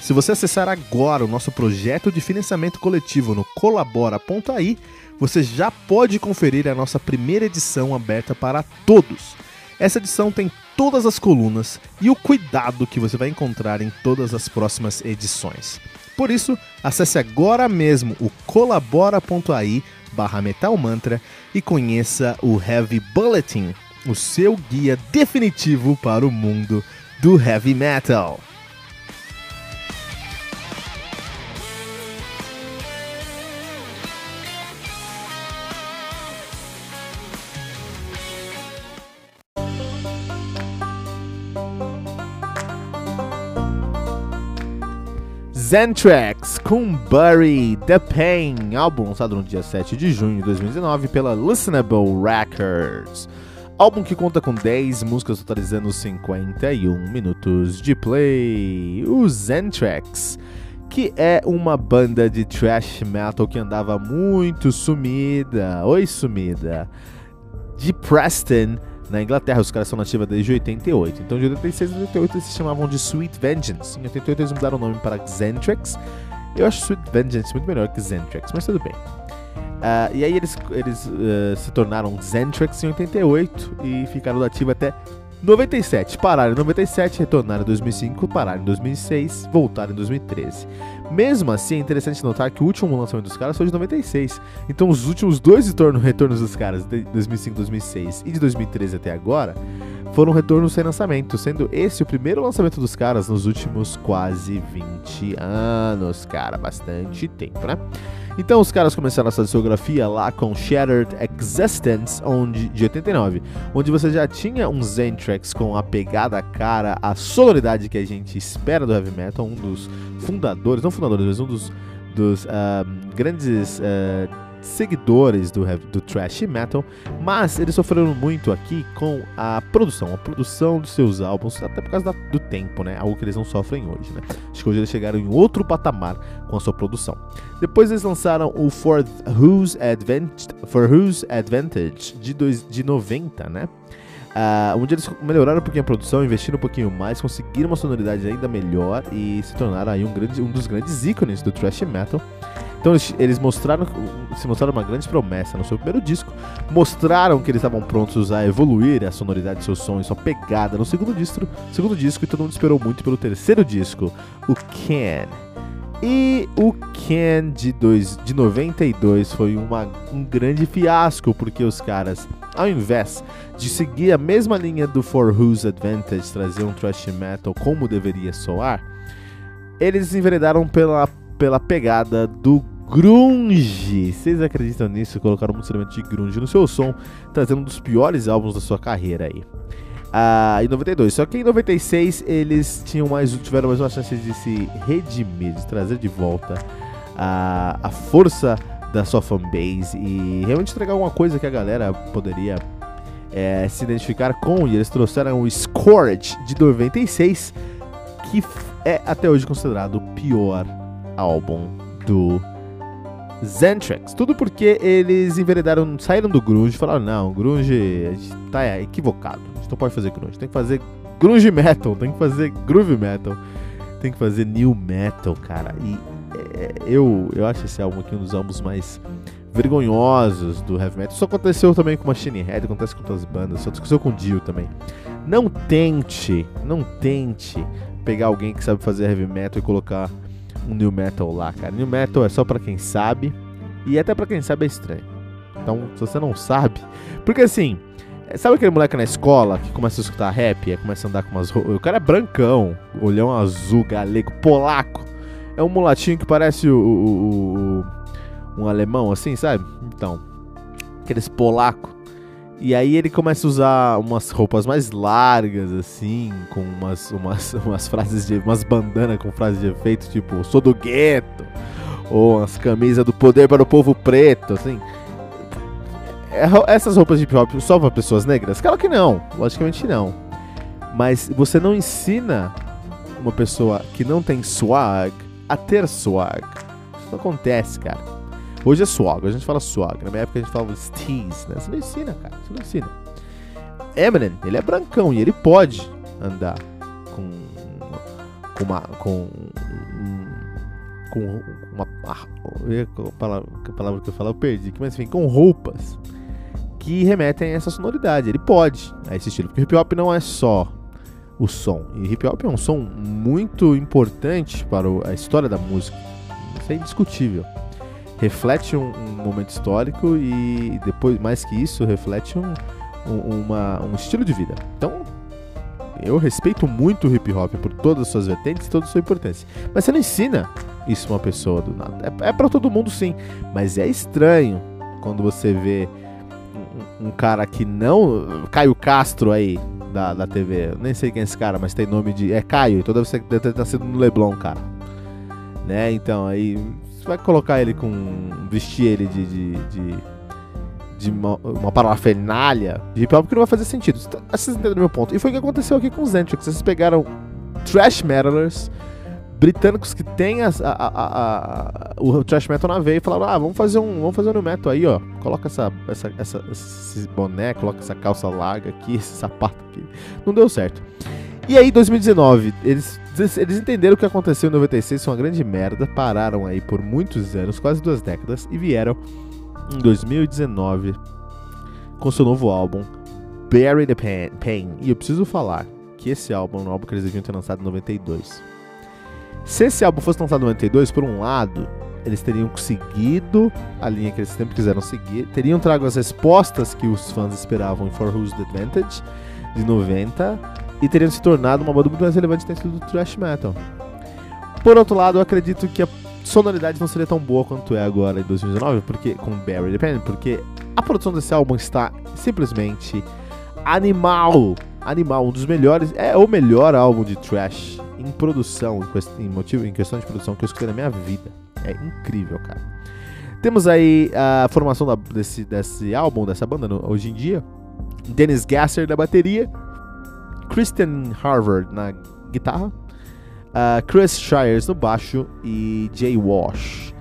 Se você acessar agora o nosso projeto de financiamento coletivo no colabora.ai, você já pode conferir a nossa primeira edição aberta para todos. Essa edição tem todas as colunas e o cuidado que você vai encontrar em todas as próximas edições. Por isso, acesse agora mesmo o colabora.ai barra metalmantra e conheça o Heavy Bulletin, o seu guia definitivo para o mundo do heavy metal. Xantrax com Bury the Pain, álbum lançado no dia 7 de junho de 2019 pela Listenable Records. Álbum que conta com 10 músicas totalizando 51 minutos de play. O Xantrax, que é uma banda de thrash metal que andava muito sumida. Oi, sumida. De Preston, na Inglaterra. Os caras são nativos desde 88. Então, de 86 a 88 eles se chamavam de Sweet Vengeance. Em 88 eles mudaram o nome para Xantrax. Eu acho Sweet Vengeance muito melhor que Xantrax, mas tudo bem. Uh, e aí eles, eles uh, se tornaram Xantrax em 88 e ficaram ativos até 97. Pararam em 97, retornaram em 2005, pararam em 2006, voltaram em 2013. Mesmo assim, é interessante notar que o último lançamento dos caras foi de 96. Então, os últimos dois retornos, retornos dos caras, de 2005, 2006 e de 2013 até agora, foram retornos sem lançamento, sendo esse o primeiro lançamento dos caras nos últimos quase 20 anos, cara, bastante tempo, né? Então os caras começaram essa discografia lá com Shattered Existence, onde, de 89, onde você já tinha um Zentrax com a pegada cara, a sonoridade que a gente espera do heavy metal, um dos fundadores, não fundadores, mas um dos, dos uh, grandes uh, seguidores do, do thrash metal, mas eles sofreram muito aqui com a produção, a produção dos seus álbuns, até por causa da, do tempo, né? Algo que eles não sofrem hoje, né? Acho que hoje eles chegaram em outro patamar com a sua produção. Depois eles lançaram o For Whose, Advent For Whose Advantage de, dois, de 90, né? Uh, onde eles melhoraram um pouquinho a produção, investiram um pouquinho mais, conseguiram uma sonoridade ainda melhor e se tornaram aí um, grande, um dos grandes ícones do thrash metal. Então eles, eles, mostraram, se mostraram uma grande promessa no seu primeiro disco, mostraram que eles estavam prontos a evoluir a sonoridade de seu som e sua pegada no segundo disco, segundo disco e todo mundo esperou muito pelo terceiro disco, o Can. E o Can de, dois, de 92 foi uma, um grande fiasco, porque os caras, ao invés de seguir a mesma linha do For Whose Advantage, trazer um thrash metal como deveria soar, eles enveredaram pela, pela pegada do grunge. Vocês acreditam nisso? Colocaram muito elemento de grunge no seu som, trazendo um dos piores álbuns da sua carreira aí. Ah, em 92. Só que em 96 eles tinham mais, tiveram mais uma chance de se redimir, de trazer de volta a, a força da sua fanbase e realmente entregar alguma coisa que a galera poderia é, se identificar com. E eles trouxeram o Scourge de 96, que é até hoje considerado o pior álbum do Zentrax. Tudo porque eles enveredaram, saíram do grunge falaram: não, grunge a gente tá equivocado. A gente não pode fazer grunge. Tem que fazer grunge metal, tem que fazer groove metal, tem que fazer new metal, cara. E eu, eu acho esse álbum aqui um dos álbuns mais vergonhosos do heavy metal. Isso aconteceu também com Machine Head, acontece com outras bandas, isso aconteceu com Dio também. Não tente, não tente pegar alguém que sabe fazer heavy metal e colocar um new metal lá, cara. New metal é só para quem sabe e até para quem sabe é estranho. Então, se você não sabe, porque assim, sabe aquele moleque na escola que começa a escutar rap, e começa a andar com umas roupas, o cara é brancão, olhão azul, galego, polaco. É um mulatinho que parece o, o, o um alemão assim, sabe? Então, aqueles polaco e aí ele começa a usar umas roupas mais largas, assim, com umas, umas, umas frases de. umas bandanas com frases de efeito, tipo, sou do gueto, ou umas camisas do poder para o povo preto, assim. É, essas roupas de hip hop só para pessoas negras? Claro que não, logicamente não. Mas você não ensina uma pessoa que não tem swag a ter swag. Isso acontece, cara. Hoje é swag, a gente fala swag. Na minha época a gente falava steez, né? Você não ensina, cara. Você não ensina. Eminem, ele é brancão e ele pode andar com. com uma. com. com uma. A palavra, palavra que eu falo eu perdi, mas enfim, com roupas que remetem a essa sonoridade. Ele pode a esse estilo. Porque hip hop não é só o som. E hip hop é um som muito importante para a história da música. Isso é indiscutível reflete um, um, momento histórico e depois, mais que isso, reflete um, um, uma, um estilo de vida. Então, eu respeito muito o hip hop por todas as suas vertentes e toda a sua importância. Mas você não ensina isso uma pessoa do nada. É, é para todo mundo sim, mas é estranho quando você vê um, um, cara que não. Caio Castro aí, da, da TV. Eu nem sei quem é esse cara, mas tem nome de. É Caio, toda vez que deve estar sendo no Leblon, cara né? Então aí você vai colocar ele com. vestir ele de. de, de, de uma, uma parafernália de hip hop que não vai fazer sentido. Vocês entenderam meu ponto. E foi o que aconteceu aqui com os Zentrix. Vocês pegaram trash metalers britânicos que tem a, a, a, o thrash metal na veia e falaram: ah, vamos fazer um, vamos fazer um metal aí, ó. Coloca essa, essa, essa, esse boné, coloca essa calça larga aqui, esse sapato aqui. Não deu certo. E aí, 2019, eles, eles entenderam o que aconteceu em 96, foi uma grande merda, pararam aí por muitos anos, quase duas décadas, e vieram em 2019 com seu novo álbum, Bury the Pain. E eu preciso falar que esse álbum é um álbum que eles deviam ter lançado em 92. Se esse álbum fosse lançado em 92, por um lado, eles teriam seguido a linha que eles sempre quiseram seguir, teriam trago as respostas que os fãs esperavam em For Who's the Advantage, de 90, e teriam se tornado uma banda muito mais relevante dentro do thrash metal. Por outro lado, eu acredito que a sonoridade não seria tão boa quanto é agora em 2019, porque com Barry Dependent, porque a produção desse álbum está simplesmente animal, animal, um dos melhores, é o melhor álbum de thrash em produção, em, motivo, em questão de produção que eu escutei na minha vida. É incrível, cara. Temos aí a formação da, desse, desse álbum, dessa banda no, hoje em dia. Dennis Gasser na bateria, Christian Harvard na guitarra, uh, Chris Shires no baixo e Jay Wash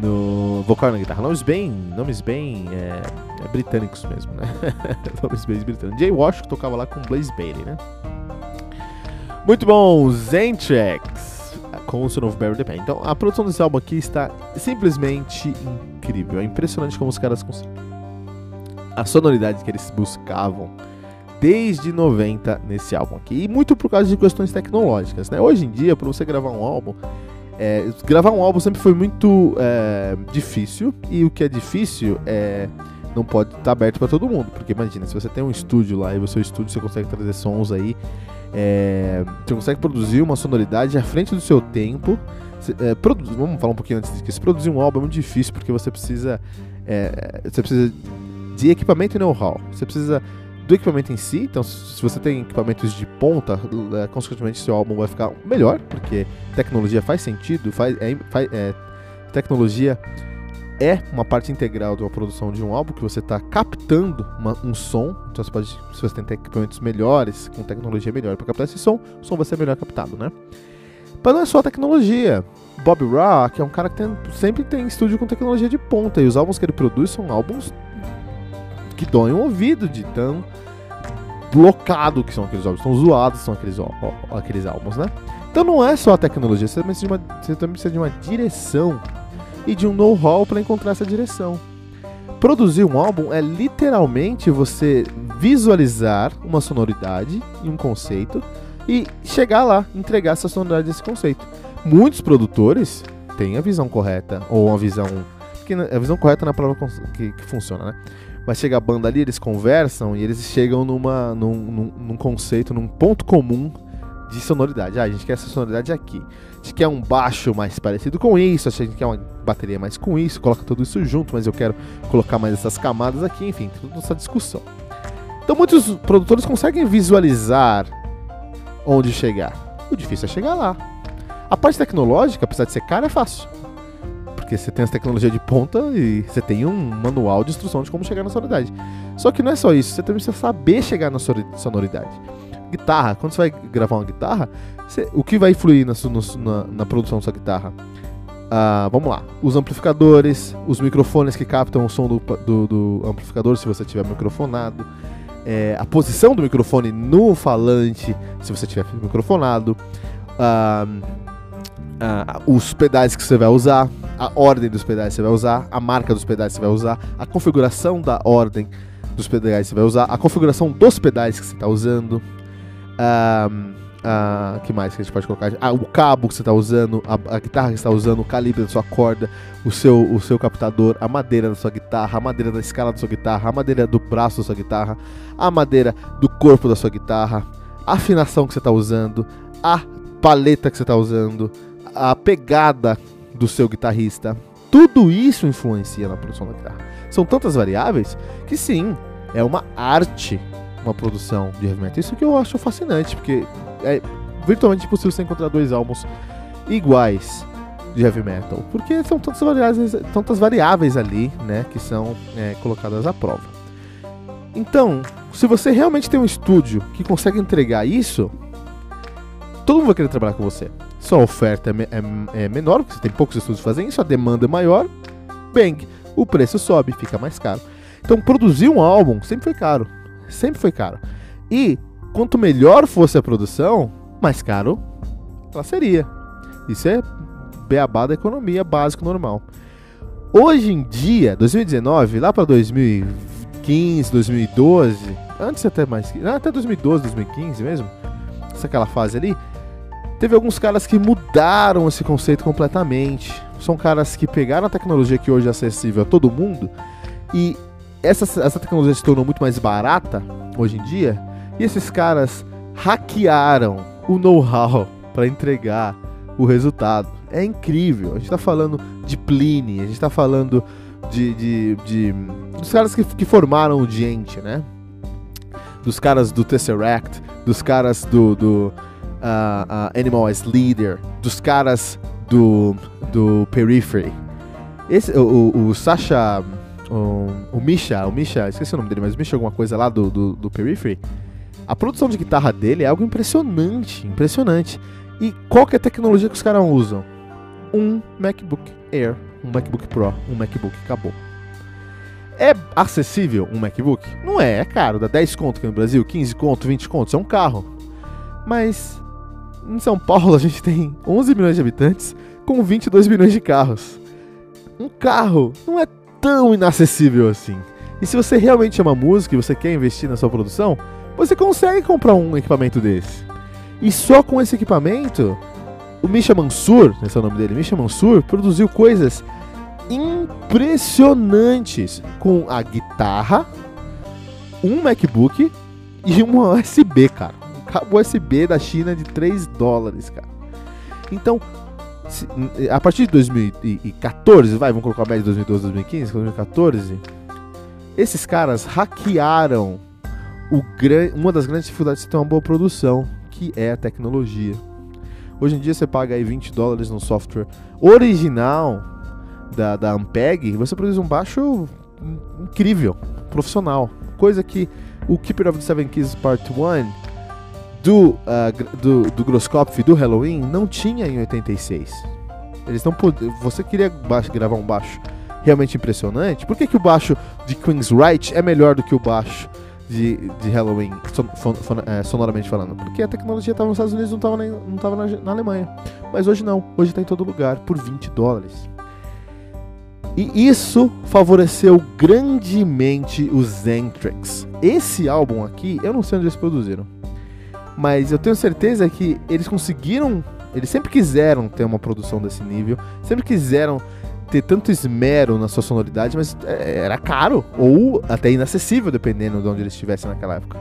no vocal na guitarra. Nomes bem, nomes bem é, é britânicos mesmo, né? nomes bem britânicos. Jay Wash que tocava lá com Blaze Bailey, né? Muito bom, Zentrax com o seu novo Barry the Pen. Então, a produção desse álbum aqui está simplesmente incrível. É impressionante como os caras conseguem. A sonoridade que eles buscavam desde 90 nesse álbum aqui. E muito por causa de questões tecnológicas, né? Hoje em dia, para você gravar um álbum, é, gravar um álbum sempre foi muito é, difícil. E o que é difícil é não pode estar tá aberto para todo mundo. Porque imagina, se você tem um estúdio lá e o seu estúdio você consegue trazer sons aí, é, você consegue produzir uma sonoridade à frente do seu tempo. É, vamos falar um pouquinho antes disso. Produzir um álbum é muito difícil porque você precisa, é, você precisa de equipamento e know-how. Você precisa do equipamento em si. Então, se você tem equipamentos de ponta, é, consequentemente seu álbum vai ficar melhor, porque tecnologia faz sentido, faz, é, faz é, tecnologia é uma parte integral uma produção de um álbum que você está captando uma, um som. Então, você pode, se você tem equipamentos melhores, com tecnologia melhor para captar esse som, o som vai ser melhor captado, né? Mas não é só a tecnologia. Bob Rock é um cara que tem, sempre tem estúdio com tecnologia de ponta e os álbuns que ele produz são álbuns que doem o ouvido de tão blocado que são aqueles álbuns, tão zoados são aqueles, ó, ó, aqueles álbuns, né? Então não é só a tecnologia, você também precisa de uma, precisa de uma direção e de um know-how para encontrar essa direção. Produzir um álbum é literalmente você visualizar uma sonoridade e um conceito e chegar lá, entregar essa sonoridade desse conceito. Muitos produtores têm a visão correta, ou uma visão. Porque a visão correta na palavra que, que funciona, né? vai chegar a banda ali, eles conversam e eles chegam numa, num, num, num, conceito, num ponto comum de sonoridade. Ah, a gente quer essa sonoridade aqui. A gente quer um baixo mais parecido com isso, a gente quer uma bateria mais com isso, coloca tudo isso junto, mas eu quero colocar mais essas camadas aqui, enfim, toda essa discussão. Então muitos produtores conseguem visualizar onde chegar. O difícil é chegar lá. A parte tecnológica, apesar de ser cara, é fácil porque você tem as tecnologias de ponta e você tem um manual de instrução de como chegar na sonoridade. Só que não é só isso, você também precisa saber chegar na sonoridade. Guitarra, quando você vai gravar uma guitarra, você, o que vai influir na, na, na produção da sua guitarra? Ah, vamos lá, os amplificadores, os microfones que captam o som do, do, do amplificador, se você tiver microfonado, é, a posição do microfone no falante, se você tiver microfonado, ah, ah, os pedais que você vai usar, a ordem dos pedais que você vai usar, a marca dos pedais que você vai usar, a configuração da ordem dos pedais que você vai usar, a configuração dos pedais que você está usando. Um, uh, que mais que a gente pode colocar? Ah, o cabo que você está usando, a, a, guitarra que está usando, o calibre da sua corda, o seu, o seu captador, a madeira da sua guitarra, a madeira da escala da sua guitarra, a madeira do braço da sua guitarra, a madeira do corpo da sua guitarra, a afinação que você está usando, a paleta que você está usando, a pegada do seu guitarrista. Tudo isso influencia na produção da guitarra. São tantas variáveis que sim, é uma arte uma produção de heavy metal. Isso que eu acho fascinante, porque é virtualmente impossível você encontrar dois álbuns iguais de heavy metal, porque são tantas variáveis, tantas variáveis ali, né, que são é, colocadas à prova. Então, se você realmente tem um estúdio que consegue entregar isso, todo mundo vai querer trabalhar com você. Sua oferta é, é, é menor, porque você tem poucos estúdios fazendo isso, a demanda é maior, bang, o preço sobe, fica mais caro. Então, produzir um álbum sempre foi caro. Sempre foi caro. E quanto melhor fosse a produção, mais caro ela seria. Isso é beabá da economia básico normal. Hoje em dia, 2019, lá para 2015, 2012, antes até mais, até 2012, 2015 mesmo, essa aquela fase ali, teve alguns caras que mudaram esse conceito completamente. São caras que pegaram a tecnologia que hoje é acessível a todo mundo e essa, essa tecnologia se tornou muito mais barata hoje em dia. E esses caras hackearam o know-how para entregar o resultado. É incrível. A gente está falando de Pliny, a gente está falando de, de, de, dos caras que, que formaram o Gente, né? Dos caras do Tesseract, dos caras do, do uh, uh, Animal as Leader, dos caras do, do Periphery. Esse, o, o, o Sasha, o, o Misha, o Misha, esqueci o nome dele, mas o Misha alguma coisa lá do, do, do Periphery. A produção de guitarra dele é algo impressionante, impressionante. E qual que é a tecnologia que os caras usam? Um MacBook Air, um MacBook Pro, um MacBook acabou. É acessível um MacBook? Não é, é caro, dá 10 conto aqui no Brasil, 15 conto, 20 conto, é um carro. Mas em São Paulo a gente tem 11 milhões de habitantes com 22 milhões de carros. Um carro não é tão inacessível assim. E se você realmente ama música e você quer investir na sua produção, você consegue comprar um equipamento desse. E só com esse equipamento, o Misha Mansur, esse é o nome dele, Misha Mansur, produziu coisas impressionantes com a guitarra, um MacBook e uma USB, cara. Um cabo USB da China de 3 dólares, cara. Então, a partir de 2014, vai, vamos colocar a média de 2012, 2015, 2014, esses caras hackearam o uma das grandes dificuldades de ter uma boa produção, que é a tecnologia. Hoje em dia você paga aí 20 dólares no software original da, da Ampeg, você produz um baixo incrível, profissional. Coisa que o Keeper of the Seven Keys Part 1 do, uh, do, do Grosskopf do Halloween não tinha em 86. Eles não Você queria baixo, gravar um baixo realmente impressionante? Por que, que o baixo de Queen's Right é melhor do que o baixo de, de Halloween, son, fon, fon, é, sonoramente falando. Porque a tecnologia estava nos Estados Unidos não estava não na, na, Alemanha. Mas hoje não, hoje está em todo lugar, por 20 dólares. E isso favoreceu grandemente os Zentrix. Esse álbum aqui, eu não sei onde eles produziram. Mas eu tenho certeza que eles conseguiram. Eles sempre quiseram ter uma produção desse nível, sempre quiseram ter tanto esmero na sua sonoridade, mas é, era caro ou até inacessível, dependendo de onde eles estivessem naquela época.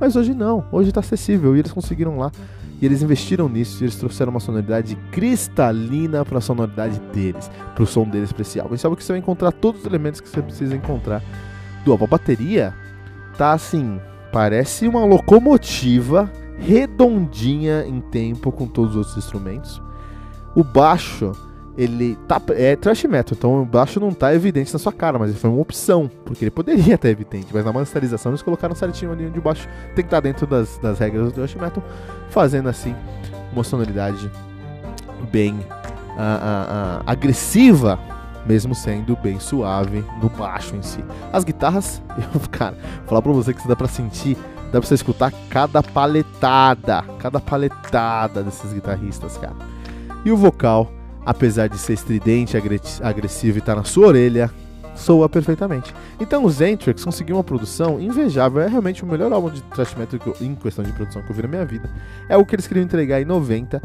Mas hoje não, hoje está acessível e eles conseguiram lá. E eles investiram nisso e eles trouxeram uma sonoridade cristalina para a sonoridade deles, para o som deles especial. É algo que você vai encontrar todos os elementos que você precisa encontrar do. A bateria tá assim, parece uma locomotiva redondinha em tempo com todos os outros instrumentos. O baixo ele tá é thrash metal, então o baixo não tá evidente na sua cara, mas foi uma opção, porque ele poderia estar evidente, mas na masterização eles colocaram certinho ali onde o baixo tem que estar dentro das, das regras do thrash metal, fazendo assim uma sonoridade bem uh, uh, uh, agressiva, mesmo sendo bem suave no baixo em si. As guitarras, eu, cara, falar pra você que dá pra sentir, dá pra você escutar cada paletada, cada paletada desses guitarristas, cara. E o vocal apesar de ser estridente, agressivo e estar tá na sua orelha, soa perfeitamente. Então o Zentrix conseguiu uma produção invejável, é realmente o melhor álbum de thrash metal em questão de produção que eu vi na minha vida. É o que eles queriam entregar em 90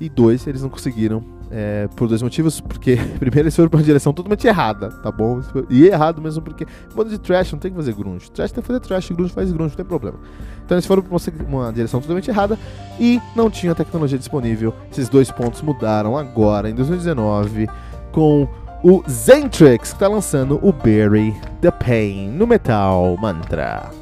e dois eles não conseguiram é, por dois motivos, porque primeiro eles foram para uma direção totalmente errada, tá bom? E errado mesmo porque banda de trash não tem que fazer grunge. Trash tem que fazer trash, grunge faz grunge, não tem problema. Então eles foram para uma, direção totalmente errada e não tinham tecnologia disponível. Esses dois pontos mudaram agora, em 2019, com o Zentrix, que está lançando o Bury the Pain no Metal Mantra.